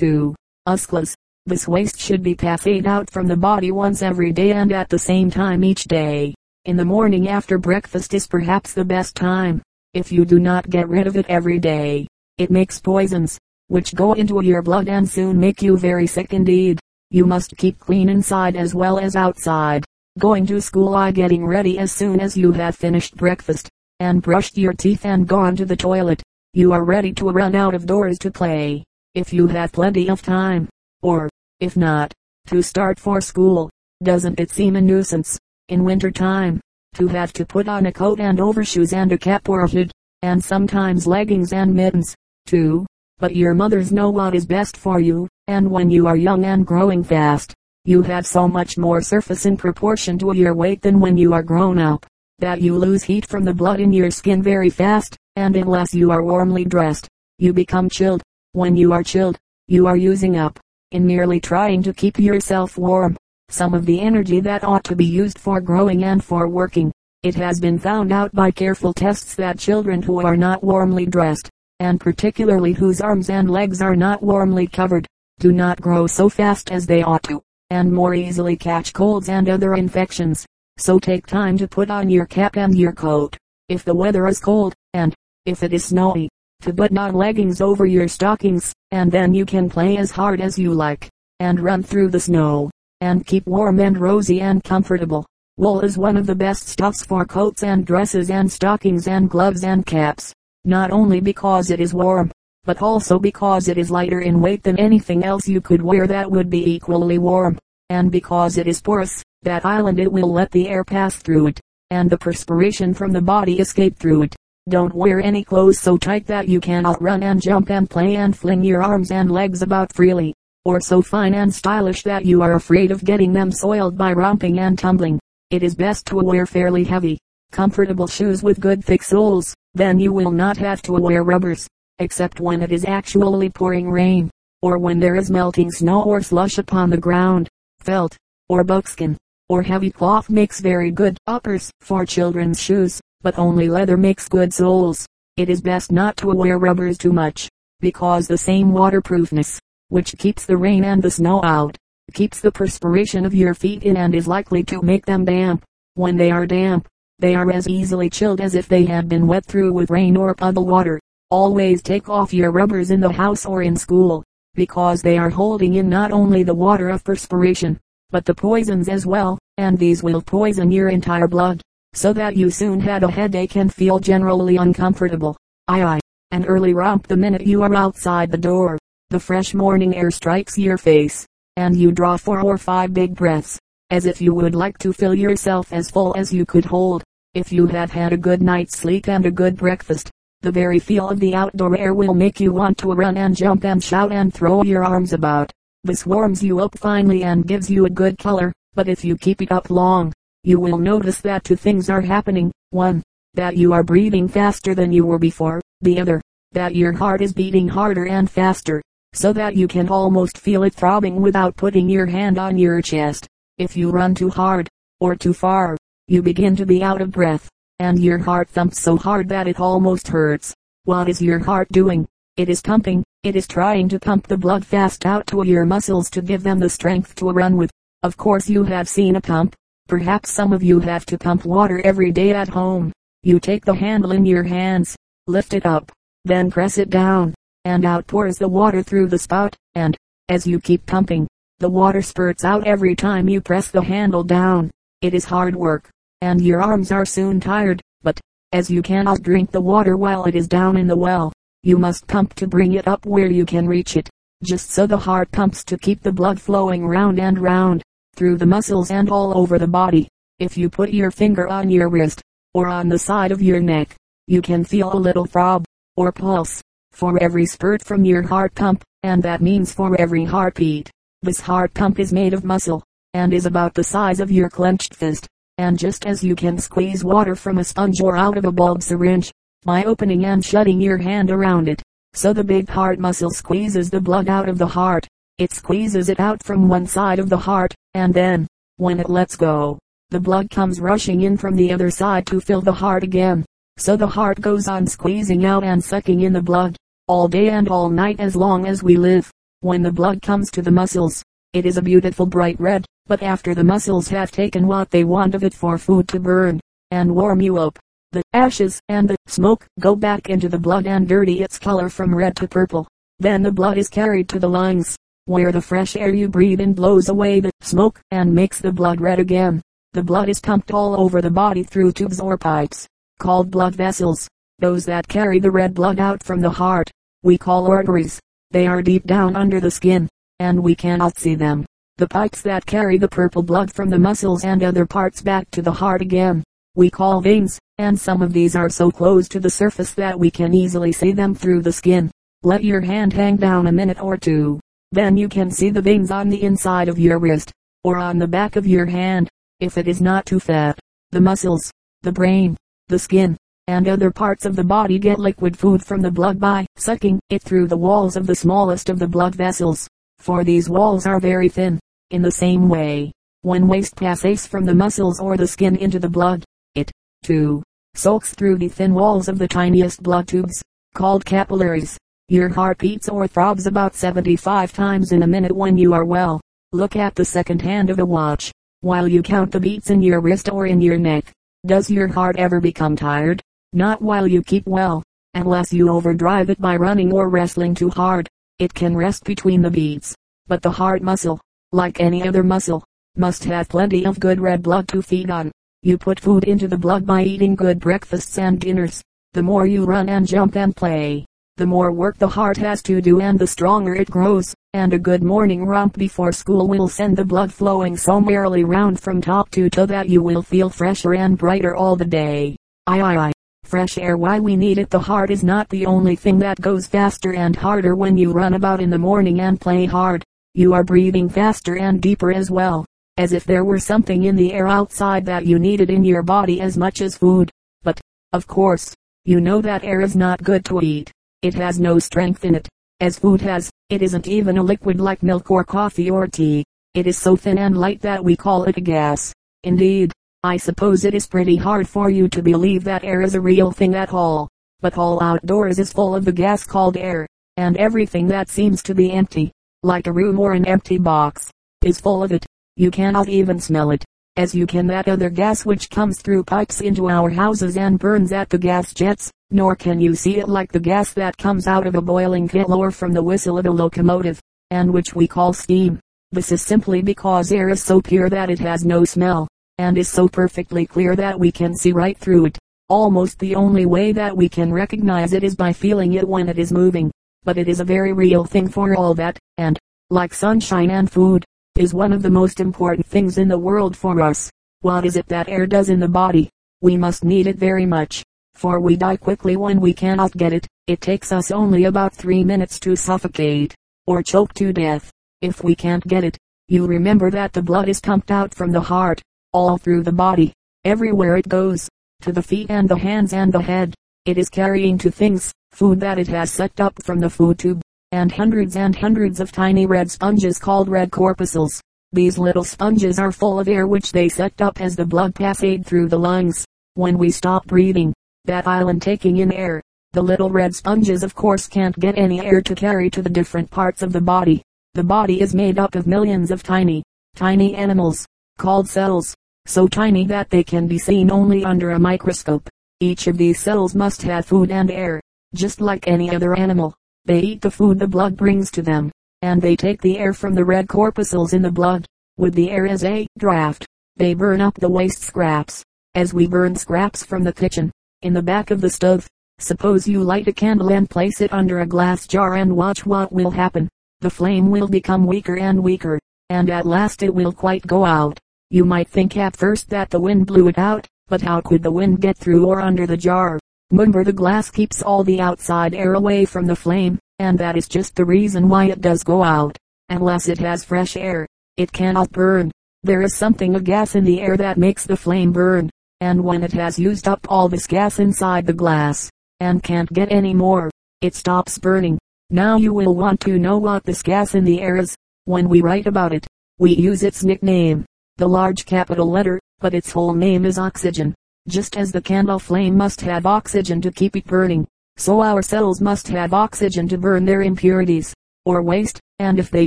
2. Usclas. This waste should be passed out from the body once every day and at the same time each day. In the morning after breakfast is perhaps the best time. If you do not get rid of it every day, it makes poisons, which go into your blood and soon make you very sick indeed. You must keep clean inside as well as outside. Going to school I getting ready as soon as you have finished breakfast, and brushed your teeth and gone to the toilet. You are ready to run out of doors to play, if you have plenty of time, or, if not, to start for school. Doesn't it seem a nuisance? in winter time, to have to put on a coat and overshoes and a cap or a hood, and sometimes leggings and mittens, too. But your mothers know what is best for you, and when you are young and growing fast, you have so much more surface in proportion to your weight than when you are grown up, that you lose heat from the blood in your skin very fast, and unless you are warmly dressed, you become chilled. When you are chilled, you are using up, in merely trying to keep yourself warm, some of the energy that ought to be used for growing and for working. It has been found out by careful tests that children who are not warmly dressed, and particularly whose arms and legs are not warmly covered, do not grow so fast as they ought to, and more easily catch colds and other infections. So take time to put on your cap and your coat, if the weather is cold, and, if it is snowy, to button on leggings over your stockings, and then you can play as hard as you like, and run through the snow and keep warm and rosy and comfortable. Wool is one of the best stuffs for coats and dresses and stockings and gloves and caps, not only because it is warm, but also because it is lighter in weight than anything else you could wear that would be equally warm, and because it is porous, that island it will let the air pass through it, and the perspiration from the body escape through it. Don't wear any clothes so tight that you cannot run and jump and play and fling your arms and legs about freely or so fine and stylish that you are afraid of getting them soiled by romping and tumbling. It is best to wear fairly heavy, comfortable shoes with good thick soles, then you will not have to wear rubbers, except when it is actually pouring rain, or when there is melting snow or slush upon the ground. Felt, or buckskin, or heavy cloth makes very good uppers for children's shoes, but only leather makes good soles. It is best not to wear rubbers too much, because the same waterproofness which keeps the rain and the snow out, keeps the perspiration of your feet in and is likely to make them damp. When they are damp, they are as easily chilled as if they had been wet through with rain or puddle water. Always take off your rubbers in the house or in school, because they are holding in not only the water of perspiration, but the poisons as well, and these will poison your entire blood, so that you soon had a headache and feel generally uncomfortable. Aye aye, an early romp the minute you are outside the door. The fresh morning air strikes your face, and you draw four or five big breaths, as if you would like to fill yourself as full as you could hold. If you have had a good night's sleep and a good breakfast, the very feel of the outdoor air will make you want to run and jump and shout and throw your arms about. This warms you up finely and gives you a good color, but if you keep it up long, you will notice that two things are happening. One, that you are breathing faster than you were before. The other, that your heart is beating harder and faster so that you can almost feel it throbbing without putting your hand on your chest. If you run too hard, or too far, you begin to be out of breath, and your heart thumps so hard that it almost hurts. What is your heart doing? It is pumping, it is trying to pump the blood fast out to your muscles to give them the strength to run with. Of course you have seen a pump. Perhaps some of you have to pump water every day at home. You take the handle in your hands, lift it up, then press it down, and out pours the water through the spout, and, as you keep pumping, the water spurts out every time you press the handle down. It is hard work, and your arms are soon tired, but, as you cannot drink the water while it is down in the well, you must pump to bring it up where you can reach it. Just so the heart pumps to keep the blood flowing round and round, through the muscles and all over the body. If you put your finger on your wrist, or on the side of your neck, you can feel a little throb, or pulse, for every spurt from your heart pump, and that means for every heartbeat. This heart pump is made of muscle, and is about the size of your clenched fist, and just as you can squeeze water from a sponge or out of a bulb syringe, by opening and shutting your hand around it, so the big heart muscle squeezes the blood out of the heart. It squeezes it out from one side of the heart, and then, when it lets go, the blood comes rushing in from the other side to fill the heart again. So the heart goes on squeezing out and sucking in the blood, all day and all night as long as we live. When the blood comes to the muscles, it is a beautiful bright red, but after the muscles have taken what they want of it for food to burn, and warm you up, the ashes and the smoke go back into the blood and dirty its color from red to purple. Then the blood is carried to the lungs, where the fresh air you breathe in blows away the smoke and makes the blood red again. The blood is pumped all over the body through tubes or pipes, called blood vessels. Those that carry the red blood out from the heart, we call arteries. They are deep down under the skin, and we cannot see them. The pipes that carry the purple blood from the muscles and other parts back to the heart again, we call veins, and some of these are so close to the surface that we can easily see them through the skin. Let your hand hang down a minute or two. Then you can see the veins on the inside of your wrist, or on the back of your hand if it is not too fat. The muscles, the brain, the skin, and other parts of the body get liquid food from the blood by sucking it through the walls of the smallest of the blood vessels, for these walls are very thin. In the same way, when waste passes from the muscles or the skin into the blood, it, too, soaks through the thin walls of the tiniest blood tubes, called capillaries. Your heart beats or throbs about 75 times in a minute when you are well. Look at the second hand of a watch while you count the beats in your wrist or in your neck. Does your heart ever become tired? Not while you keep well, unless you overdrive it by running or wrestling too hard. It can rest between the beats. But the heart muscle, like any other muscle, must have plenty of good red blood to feed on. You put food into the blood by eating good breakfasts and dinners. The more you run and jump and play, the more work the heart has to do and the stronger it grows, and a good morning romp before school will send the blood flowing so merrily round from top to toe that you will feel fresher and brighter all the day. Aye aye aye. Fresh air why we need it the heart is not the only thing that goes faster and harder when you run about in the morning and play hard. You are breathing faster and deeper as well, as if there were something in the air outside that you needed in your body as much as food. But, of course, you know that air is not good to eat. It has no strength in it, as food has. It isn't even a liquid like milk or coffee or tea. It is so thin and light that we call it a gas. Indeed, I suppose it is pretty hard for you to believe that air is a real thing at all. But all outdoors is full of the gas called air, and everything that seems to be empty, like a room or an empty box, is full of it. You cannot even smell it as you can that other gas which comes through pipes into our houses and burns at the gas jets, nor can you see it like the gas that comes out of a boiling kettle or from the whistle of a locomotive, and which we call steam. This is simply because air is so pure that it has no smell, and is so perfectly clear that we can see right through it. Almost the only way that we can recognize it is by feeling it when it is moving. But it is a very real thing for all that, and, like sunshine and food, is one of the most important things in the world for us. What is it that air does in the body? We must need it very much, for we die quickly when we cannot get it. It takes us only about three minutes to suffocate, or choke to death, if we can't get it. You remember that the blood is pumped out from the heart, all through the body, everywhere it goes, to the feet and the hands and the head. It is carrying to things, food that it has sucked up from the food tube, and hundreds and hundreds of tiny red sponges called red corpuscles. These little sponges are full of air which they sucked up as the blood passed through the lungs. When we stop breathing, that island taking in air, the little red sponges of course can't get any air to carry to the different parts of the body. The body is made up of millions of tiny, tiny animals, called cells, so tiny that they can be seen only under a microscope. Each of these cells must have food and air, just like any other animal. They eat the food the blood brings to them, and they take the air from the red corpuscles in the blood. With the air as a draft, they burn up the waste scraps, as we burn scraps from the kitchen. In the back of the stove, suppose you light a candle and place it under a glass jar and watch what will happen. The flame will become weaker and weaker, and at last it will quite go out. You might think at first that the wind blew it out, but how could the wind get through or under the jar? Remember the glass keeps all the outside air away from the flame, and that is just the reason why it does go out. Unless it has fresh air, it cannot burn. There is something a gas in the air that makes the flame burn, and when it has used up all this gas inside the glass, and can't get any more, it stops burning. Now you will want to know what this gas in the air is. When we write about it, we use its nickname, the large capital letter, but its whole name is oxygen. Just as the candle flame must have oxygen to keep it burning, so our cells must have oxygen to burn their impurities, or waste, and if they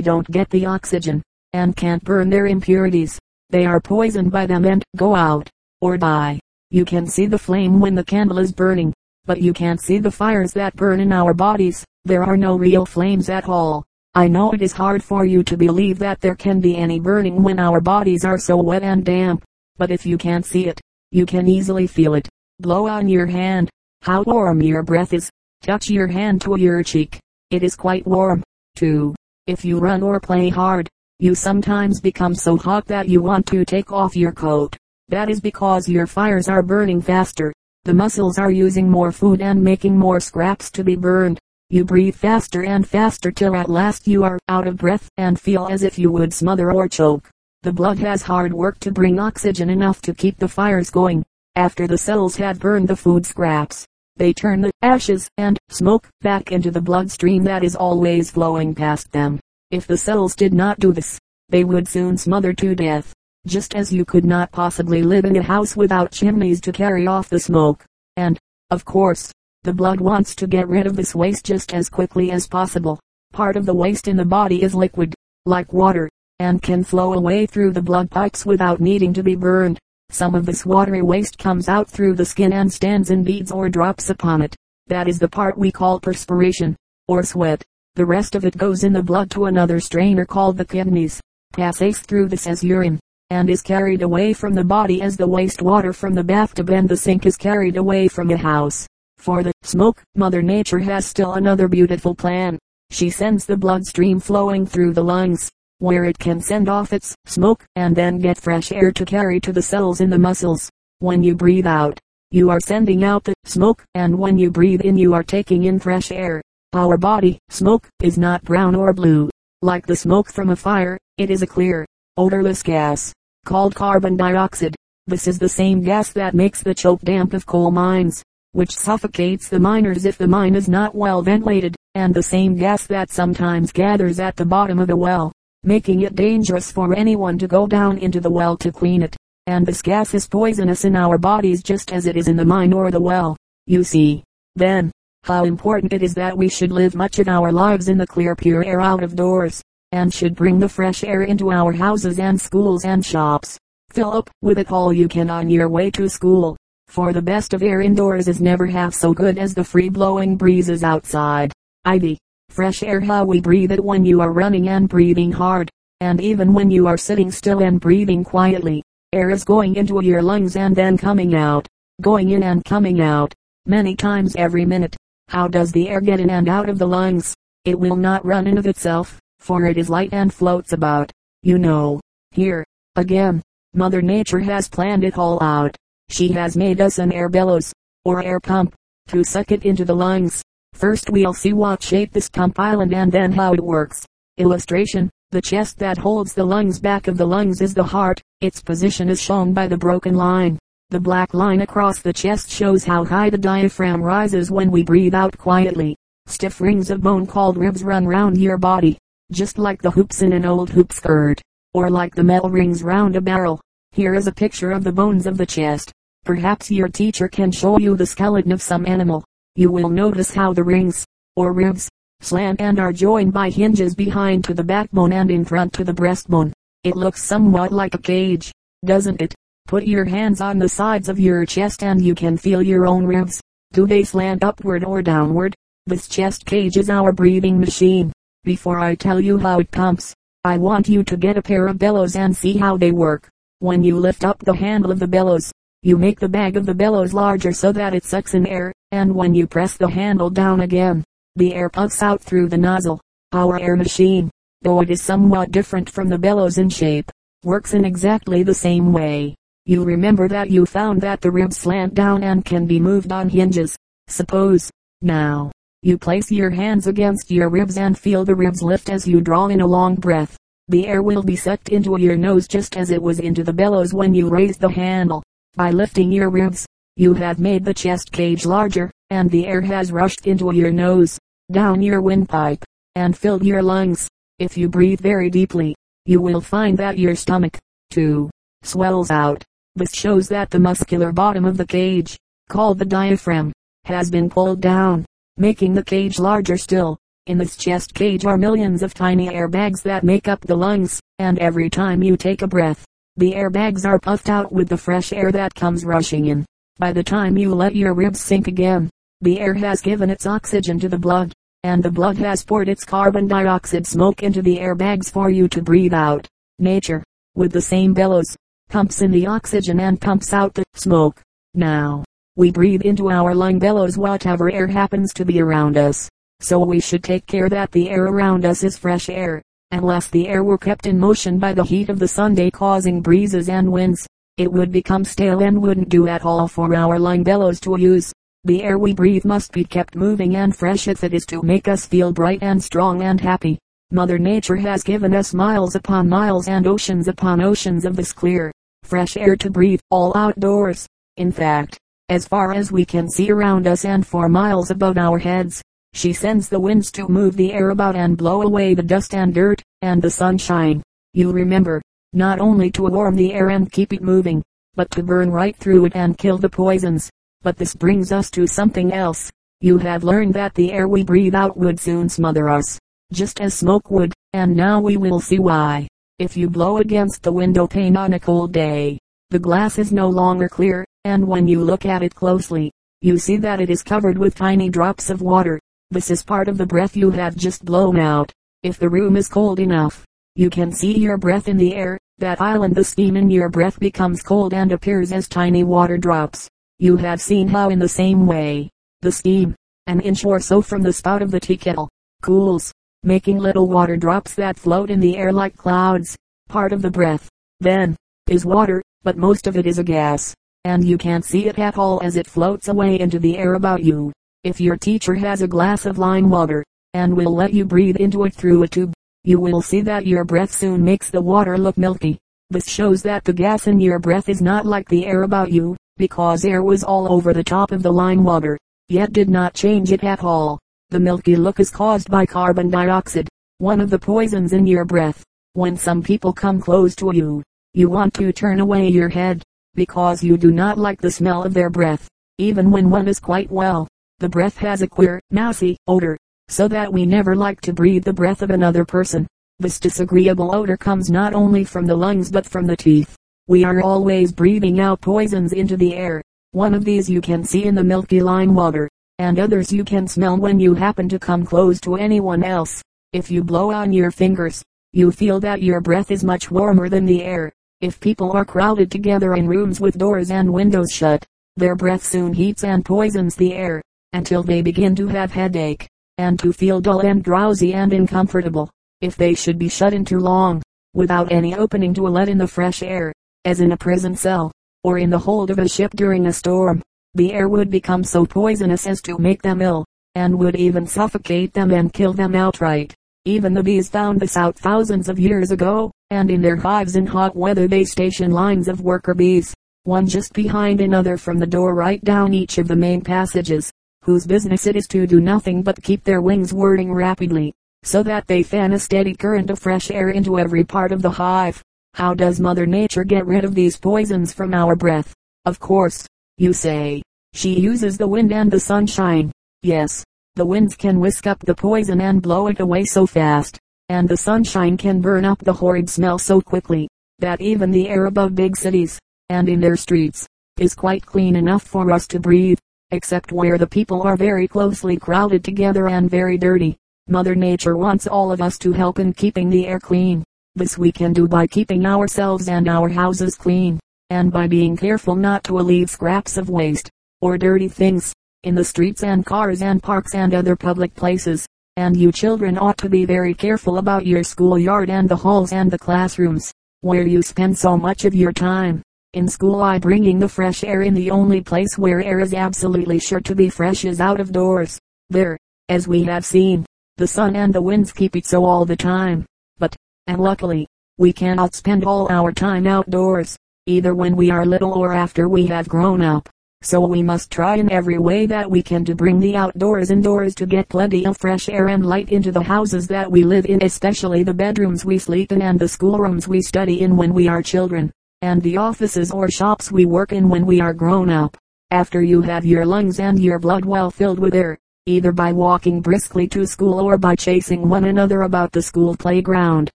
don't get the oxygen, and can't burn their impurities, they are poisoned by them and go out, or die. You can see the flame when the candle is burning, but you can't see the fires that burn in our bodies. There are no real flames at all. I know it is hard for you to believe that there can be any burning when our bodies are so wet and damp, but if you can't see it, you can easily feel it. Blow on your hand. How warm your breath is. Touch your hand to your cheek. It is quite warm, too. If you run or play hard, you sometimes become so hot that you want to take off your coat. That is because your fires are burning faster. The muscles are using more food and making more scraps to be burned. You breathe faster and faster till at last you are out of breath and feel as if you would smother or choke. The blood has hard work to bring oxygen enough to keep the fires going. After the cells have burned the food scraps, they turn the ashes and smoke back into the bloodstream that is always flowing past them. If the cells did not do this, they would soon smother to death. Just as you could not possibly live in a house without chimneys to carry off the smoke. And, of course, the blood wants to get rid of this waste just as quickly as possible. Part of the waste in the body is liquid, like water, and can flow away through the blood pipes without needing to be burned. Some of this watery waste comes out through the skin and stands in beads or drops upon it. That is the part we call perspiration, or sweat. The rest of it goes in the blood to another strainer called the kidneys, passes through this as urine, and is carried away from the body as the waste water from the bathtub and the sink is carried away from the house. For the smoke, Mother Nature has still another beautiful plan. She sends the bloodstream flowing through the lungs, where it can send off its smoke and then get fresh air to carry to the cells in the muscles. When you breathe out, you are sending out the smoke, and when you breathe in you are taking in fresh air. Our body, smoke, is not brown or blue. Like the smoke from a fire, it is a clear, odorless gas, called carbon dioxide. This is the same gas that makes the choke damp of coal mines, which suffocates the miners if the mine is not well ventilated, and the same gas that sometimes gathers at the bottom of a well, making it dangerous for anyone to go down into the well to clean it. And this gas is poisonous in our bodies just as it is in the mine or the well. You see, then, how important it is that we should live much of our lives in the clear pure air out of doors, and should bring the fresh air into our houses and schools and shops. Fill up with it all you can on your way to school, for the best of air indoors is never half so good as the free blowing breezes outside. Ivy, fresh air how we breathe it when you are running and breathing hard, and even when you are sitting still and breathing quietly. Air is going into your lungs and then coming out, going in and coming out, many times every minute. How does the air get in and out of the lungs? It will not run in of itself, for it is light and floats about. You know, here, again, Mother Nature has planned it all out. She has made us an air bellows, or air pump, to suck it into the lungs. First we'll see what shape this pump island and then how it works. Illustration, the chest that holds the lungs back of the lungs is the heart. Its position is shown by the broken line. The black line across the chest shows how high the diaphragm rises when we breathe out quietly. Stiff rings of bone called ribs run round your body, just like the hoops in an old hoop skirt, or like the metal rings round a barrel. Here is a picture of the bones of the chest. Perhaps your teacher can show you the skeleton of some animal. You will notice how the rings, or ribs, slant and are joined by hinges behind to the backbone and in front to the breastbone. It looks somewhat like a cage, doesn't it? Put your hands on the sides of your chest and you can feel your own ribs. Do they slant upward or downward? This chest cage is our breathing machine. Before I tell you how it pumps, I want you to get a pair of bellows and see how they work. When you lift up the handle of the bellows, you make the bag of the bellows larger so that it sucks in air, and when you press the handle down again, the air puffs out through the nozzle. Our air machine, though it is somewhat different from the bellows in shape, works in exactly the same way. You remember that you found that the ribs slant down and can be moved on hinges. Suppose, now, you place your hands against your ribs and feel the ribs lift as you draw in a long breath. The air will be sucked into your nose just as it was into the bellows when you raised the handle. By lifting your ribs, you have made the chest cage larger, and the air has rushed into your nose, down your windpipe, and filled your lungs. If you breathe very deeply, you will find that your stomach, too, swells out. This shows that the muscular bottom of the cage, called the diaphragm, has been pulled down, making the cage larger still. In this chest cage are millions of tiny air bags that make up the lungs, and every time you take a breath, the air bags are puffed out with the fresh air that comes rushing in. By the time you let your ribs sink again, the air has given its oxygen to the blood, and the blood has poured its carbon dioxide smoke into the air bags for you to breathe out. Nature, with the same bellows, pumps in the oxygen and pumps out the smoke. Now, we breathe into our lung bellows whatever air happens to be around us. So we should take care that the air around us is fresh air, unless the air were kept in motion by the heat of the sun day causing breezes and winds. It would become stale and wouldn't do at all for our lung bellows to use. The air we breathe must be kept moving and fresh if it is to make us feel bright and strong and happy. Mother Nature has given us miles upon miles and oceans upon oceans of this clear, fresh air to breathe, all outdoors. In fact, as far as we can see around us and for miles above our heads, she sends the winds to move the air about and blow away the dust and dirt, and the sunshine. You remember, not only to warm the air and keep it moving, but to burn right through it and kill the poisons. But this brings us to something else. You have learned that the air we breathe out would soon smother us, just as smoke would, and now we will see why. If you blow against the window pane on a cold day, the glass is no longer clear, and when you look at it closely, you see that it is covered with tiny drops of water. This is part of the breath you have just blown out. If the room is cold enough, you can see your breath in the air. That island the steam in your breath becomes cold and appears as tiny water drops. You have seen how in the same way, the steam, an inch or so from the spout of the tea kettle, cools, making little water drops that float in the air like clouds. Part of the breath, then, is water, but most of it is a gas, and you can't see it at all as it floats away into the air about you. If your teacher has a glass of lime water, and will let you breathe into it through a tube, you will see that your breath soon makes the water look milky. This shows that the gas in your breath is not like the air about you, because air was all over the top of the lime water, yet did not change it at all. The milky look is caused by carbon dioxide, one of the poisons in your breath. When some people come close to you, you want to turn away your head, because you do not like the smell of their breath, even when one is quite well. The breath has a queer, mousy odor, so that we never like to breathe the breath of another person. This disagreeable odor comes not only from the lungs but from the teeth. We are always breathing out poisons into the air. One of these you can see in the milky lime water, and others you can smell when you happen to come close to anyone else. If you blow on your fingers, you feel that your breath is much warmer than the air. If people are crowded together in rooms with doors and windows shut, their breath soon heats and poisons the air until they begin to have headache, and to feel dull and drowsy and uncomfortable. If they should be shut in too long, without any opening to let in the fresh air, as in a prison cell, or in the hold of a ship during a storm, the air would become so poisonous as to make them ill, and would even suffocate them and kill them outright. Even the bees found this out thousands of years ago, and in their hives in hot weather they station lines of worker bees, one just behind another from the door right down each of the main passages whose business it is to do nothing but keep their wings whirring rapidly, so that they fan a steady current of fresh air into every part of the hive. How does Mother Nature get rid of these poisons from our breath? Of course, you say, she uses the wind and the sunshine. Yes, the winds can whisk up the poison and blow it away so fast, and the sunshine can burn up the horrid smell so quickly, that even the air above big cities, and in their streets, is quite clean enough for us to breathe except where the people are very closely crowded together and very dirty. Mother Nature wants all of us to help in keeping the air clean. This we can do by keeping ourselves and our houses clean, and by being careful not to leave scraps of waste, or dirty things, in the streets and cars and parks and other public places. And you children ought to be very careful about your schoolyard and the halls and the classrooms, where you spend so much of your time. In school I bringing the fresh air in the only place where air is absolutely sure to be fresh is out of doors. There, as we have seen, the sun and the winds keep it so all the time. But, and luckily, we cannot spend all our time outdoors, either when we are little or after we have grown up. So we must try in every way that we can to bring the outdoors indoors to get plenty of fresh air and light into the houses that we live in especially the bedrooms we sleep in and the schoolrooms we study in when we are children and the offices or shops we work in when we are grown up. After you have your lungs and your blood well filled with air, either by walking briskly to school or by chasing one another about the school playground.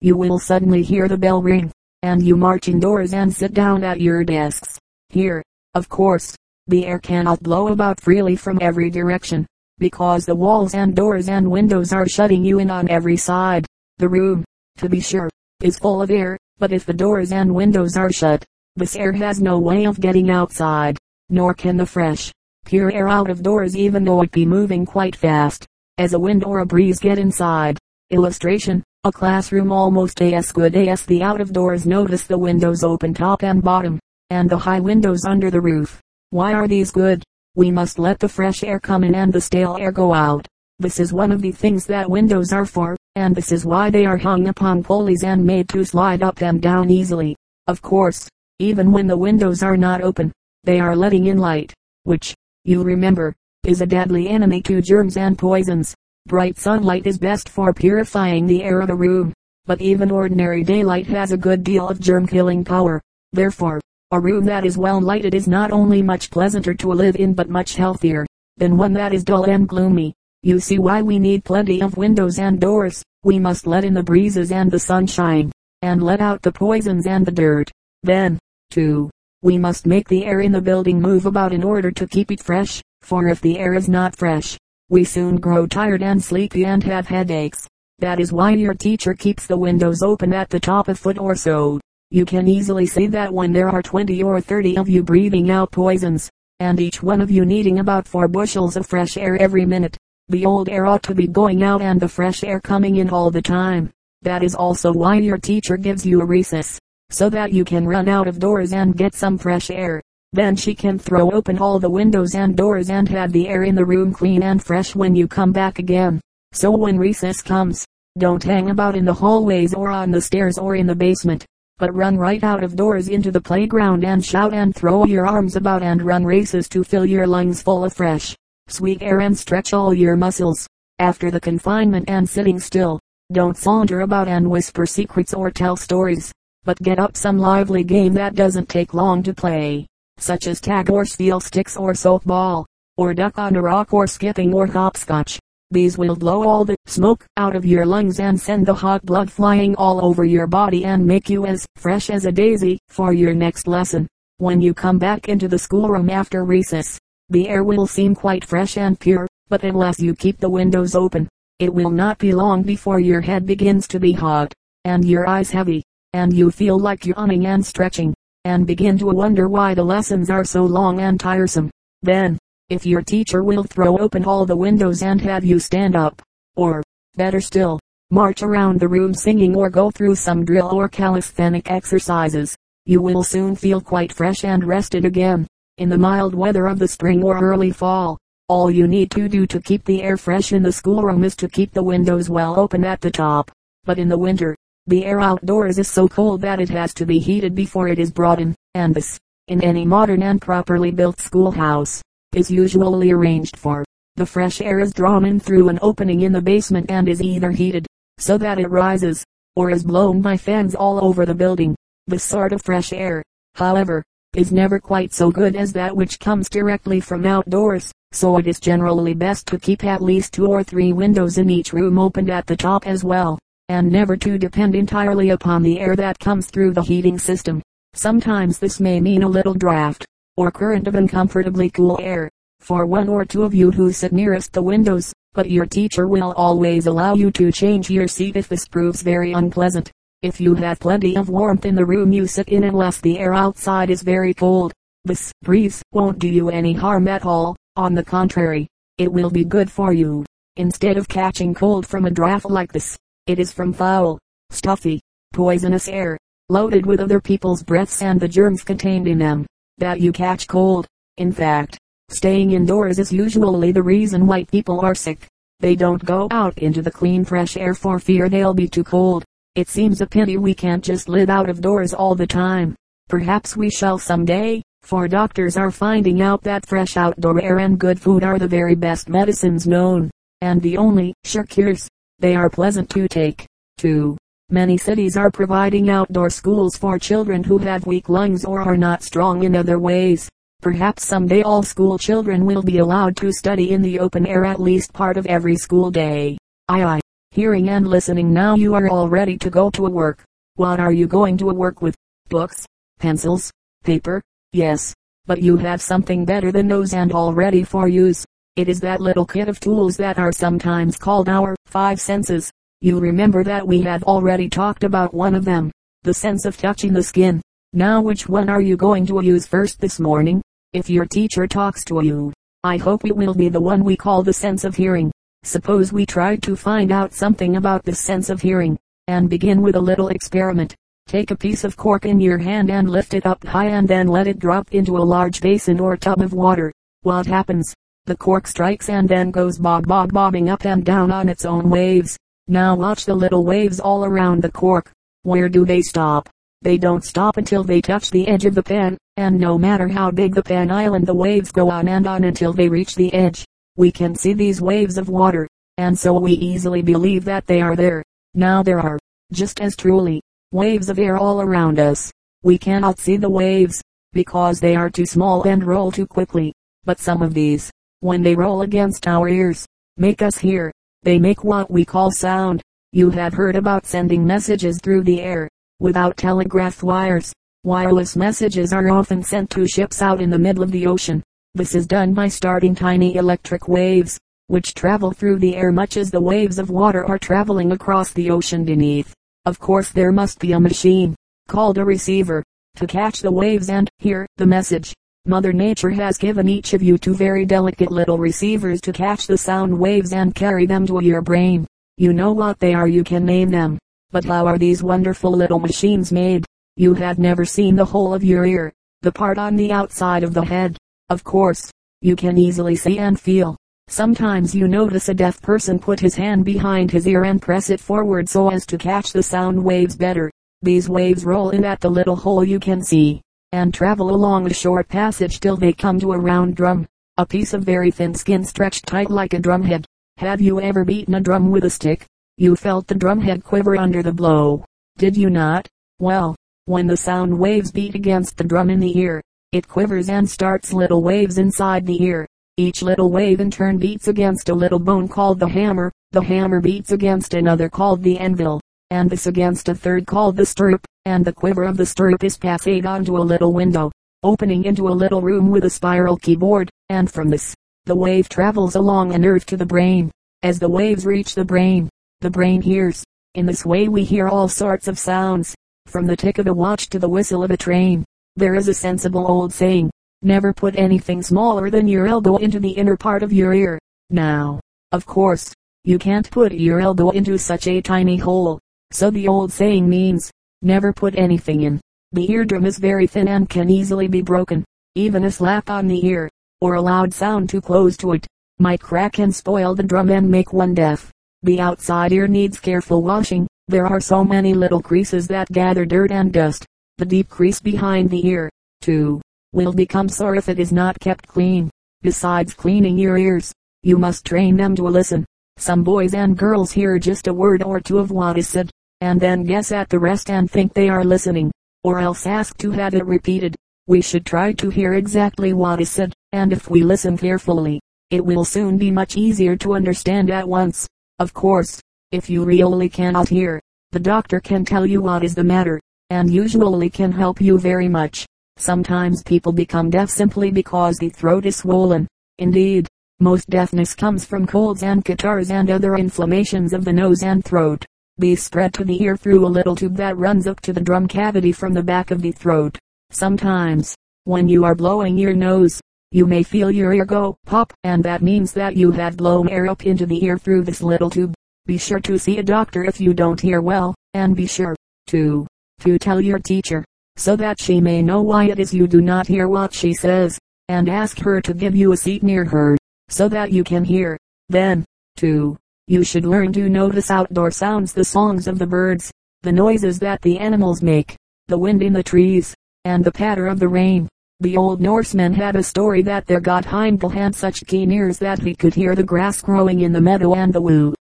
You will suddenly hear the bell ring, and you march indoors and sit down at your desks. Here, of course, the air cannot blow about freely from every direction, because the walls and doors and windows are shutting you in on every side. The room, to be sure, is full of air, but if the doors and windows are shut, this air has no way of getting outside, nor can the fresh, pure air out of doors even though it be moving quite fast, as a wind or a breeze get inside. Illustration, a classroom almost as good as the out of doors notice the windows open top and bottom, and the high windows under the roof. Why are these good? We must let the fresh air come in and the stale air go out. This is one of the things that windows are for, and this is why they are hung upon pulleys and made to slide up and down easily. Of course, even when the windows are not open, they are letting in light, which, you remember, is a deadly enemy to germs and poisons. Bright sunlight is best for purifying the air of a room, but even ordinary daylight has a good deal of germ-killing power. Therefore, a room that is well lighted is not only much pleasanter to live in but much healthier than one that is dull and gloomy. You see why we need plenty of windows and doors. We must let in the breezes and the sunshine, and let out the poisons and the dirt. Then, too, we must make the air in the building move about in order to keep it fresh, for if the air is not fresh, we soon grow tired and sleepy and have headaches. That is why your teacher keeps the windows open at the top a foot or so. You can easily see that when there are 20 or 30 of you breathing out poisons, and each one of you needing about 4 bushels of fresh air every minute, the old air ought to be going out and the fresh air coming in all the time. That is also why your teacher gives you a recess, so that you can run out of doors and get some fresh air. Then she can throw open all the windows and doors and have the air in the room clean and fresh when you come back again. So when recess comes, don't hang about in the hallways or on the stairs or in the basement, but run right out of doors into the playground and shout and throw your arms about and run races to fill your lungs full of fresh, sweet air and stretch all your muscles. After the confinement and sitting still, don't saunter about and whisper secrets or tell stories, but get up some lively game that doesn't take long to play, such as tag or steal sticks or softball, or duck on a rock or skipping or hopscotch. These will blow all the smoke out of your lungs and send the hot blood flying all over your body and make you as fresh as a daisy for your next lesson. When you come back into the schoolroom after recess, the air will seem quite fresh and pure, but unless you keep the windows open, it will not be long before your head begins to be hot, and your eyes heavy, and you feel like yawning and stretching, and begin to wonder why the lessons are so long and tiresome. Then, if your teacher will throw open all the windows and have you stand up, or, better still, march around the room singing or go through some drill or calisthenic exercises, you will soon feel quite fresh and rested again. In the mild weather of the spring or early fall, all you need to do to keep the air fresh in the schoolroom is to keep the windows well open at the top. But in the winter, the air outdoors is so cold that it has to be heated before it is brought in, and this, in any modern and properly built schoolhouse, is usually arranged for. The fresh air is drawn in through an opening in the basement and is either heated, so that it rises, or is blown by fans all over the building. This sort of fresh air, however, is never quite so good as that which comes directly from outdoors, so it is generally best to keep at least two or three windows in each room opened at the top as well, and never to depend entirely upon the air that comes through the heating system. Sometimes this may mean a little draft, or current of uncomfortably cool air, for one or two of you who sit nearest the windows, but your teacher will always allow you to change your seat if this proves very unpleasant. If you have plenty of warmth in the room you sit in unless the air outside is very cold, this breeze won't do you any harm at all. On the contrary, it will be good for you. Instead of catching cold from a draft like this, it is from foul, stuffy, poisonous air, loaded with other people's breaths and the germs contained in them, that you catch cold. In fact, staying indoors is usually the reason white people are sick. They don't go out into the clean fresh air for fear they'll be too cold. It seems a pity we can't just live out of doors all the time. Perhaps we shall someday, for doctors are finding out that fresh outdoor air and good food are the very best medicines known, and the only sure cures. They are pleasant to take, too. Many cities are providing outdoor schools for children who have weak lungs or are not strong in other ways. Perhaps someday all school children will be allowed to study in the open air at least part of every school day. Aye, hearing and listening now you are all ready to go to a work. What are you going to work with? Books, pencils, paper? Yes, but you have something better than those and all ready for use. It is that little kit of tools that are sometimes called our five senses. You remember that we have already talked about one of them, the sense of touching the skin. Now which one are you going to use first this morning? If your teacher talks to you, I hope it will be the one we call the sense of hearing. Suppose we try to find out something about the sense of hearing, and begin with a little experiment. Take a piece of cork in your hand and lift it up high and then let it drop into a large basin or tub of water. What happens? The cork strikes and then goes bob bob bobbing up and down on its own waves. Now watch the little waves all around the cork. Where do they stop? They don't stop until they touch the edge of the pan, and no matter how big the pan island the waves go on and on until they reach the edge. We can see these waves of water, and so we easily believe that they are there. Now there are, just as truly, waves of air all around us. We cannot see the waves, because they are too small and roll too quickly. But some of these, when they roll against our ears, make us hear. They make what we call sound. You have heard about sending messages through the air, without telegraph wires. Wireless messages are often sent to ships out in the middle of the ocean. This is done by starting tiny electric waves, which travel through the air much as the waves of water are traveling across the ocean beneath. Of course there must be a machine, called a receiver, to catch the waves and hear the message. Mother Nature has given each of you two very delicate little receivers to catch the sound waves and carry them to your brain. You know what they are you can name them. But how are these wonderful little machines made? You have never seen the whole of your ear, the part on the outside of the head. Of course, you can easily see and feel. Sometimes you notice a deaf person put his hand behind his ear and press it forward so as to catch the sound waves better. These waves roll in at the little hole you can see and travel along a short passage till they come to a round drum, a piece of very thin skin stretched tight like a drumhead. Have you ever beaten a drum with a stick? You felt the drumhead quiver under the blow. Did you not? Well, when the sound waves beat against the drum in the ear, it quivers and starts little waves inside the ear. Each little wave in turn beats against a little bone called the hammer. The hammer beats against another called the anvil and this against a third called the stirrup, and the quiver of the stirrup is passed onto a little window, opening into a little room with a spiral keyboard, and from this, the wave travels along a nerve to the brain. As the waves reach the brain, the brain hears. In this way we hear all sorts of sounds, from the tick of a watch to the whistle of a train. There is a sensible old saying, never put anything smaller than your elbow into the inner part of your ear. Now, of course, you can't put your elbow into such a tiny hole, so the old saying means, never put anything in. The eardrum is very thin and can easily be broken. Even a slap on the ear, or a loud sound too close to it, might crack and spoil the drum and make one deaf. The outside ear needs careful washing. There are so many little creases that gather dirt and dust. The deep crease behind the ear, too, will become sore if it is not kept clean. Besides cleaning your ears, you must train them to listen. Some boys and girls hear just a word or two of what is said, and then guess at the rest and think they are listening, or else ask to have it repeated. We should try to hear exactly what is said, and if we listen carefully, it will soon be much easier to understand at once. Of course, if you really cannot hear, the doctor can tell you what is the matter, and usually can help you very much. Sometimes people become deaf simply because the throat is swollen. Indeed, most deafness comes from colds and catarrhs and other inflammations of the nose and throat. These spread to the ear through a little tube that runs up to the drum cavity from the back of the throat. Sometimes, when you are blowing your nose, you may feel your ear go pop, and that means that you have blown air up into the ear through this little tube. Be sure to see a doctor if you don't hear well, and be sure to, to tell your teacher, so that she may know why it is you do not hear what she says, and ask her to give you a seat near her, so that you can hear. Then, too, you should learn to notice outdoor sounds, the songs of the birds, the noises that the animals make, the wind in the trees, and the patter of the rain. The old Norsemen had a story that their god Heimdall had such keen ears that he could hear the grass growing in the meadow and the woo